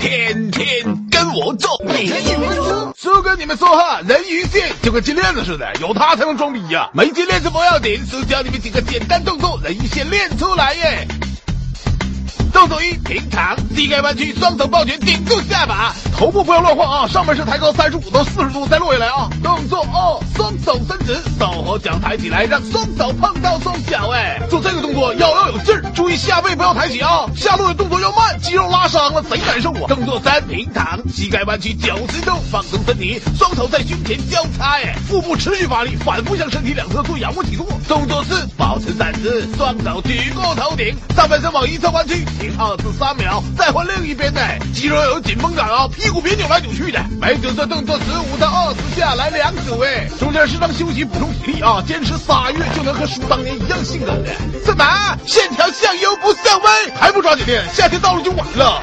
天天跟我做，每天一分钟。叔跟你们说哈，人鱼线就跟金链子似的，有它才能装逼呀。没金链子不要紧，叔教你们几个简单动作，人鱼线练出来耶。动作一：平躺，膝盖弯曲，双手抱拳顶住下巴，头部不要乱晃啊，上半身抬高三十五到四十度再落下来啊。动作二：双手伸直，手和脚抬起来，让双手碰到双脚，哎，做这个动作要要有劲儿，注意下背不要抬起啊，下落的动作要慢，肌肉拉伤了贼难受啊。动作三：平躺，膝盖弯曲九十度，放松身体，双手在胸前交叉，哎，腹部持续发力，反复向身体两侧做仰卧起坐。动作四：保持站姿，双手举过头顶，上半身往一侧弯曲。停二至三秒，再换另一边的，肌肉要有紧绷感啊，屁股别扭来扭去的。每组这动作十五到二十下，来两组哎，中间适当休息补充体力啊，坚持仨月就能和叔当年一样性感的。怎么线条像油不上温？还不抓紧练？夏天到了就晚了。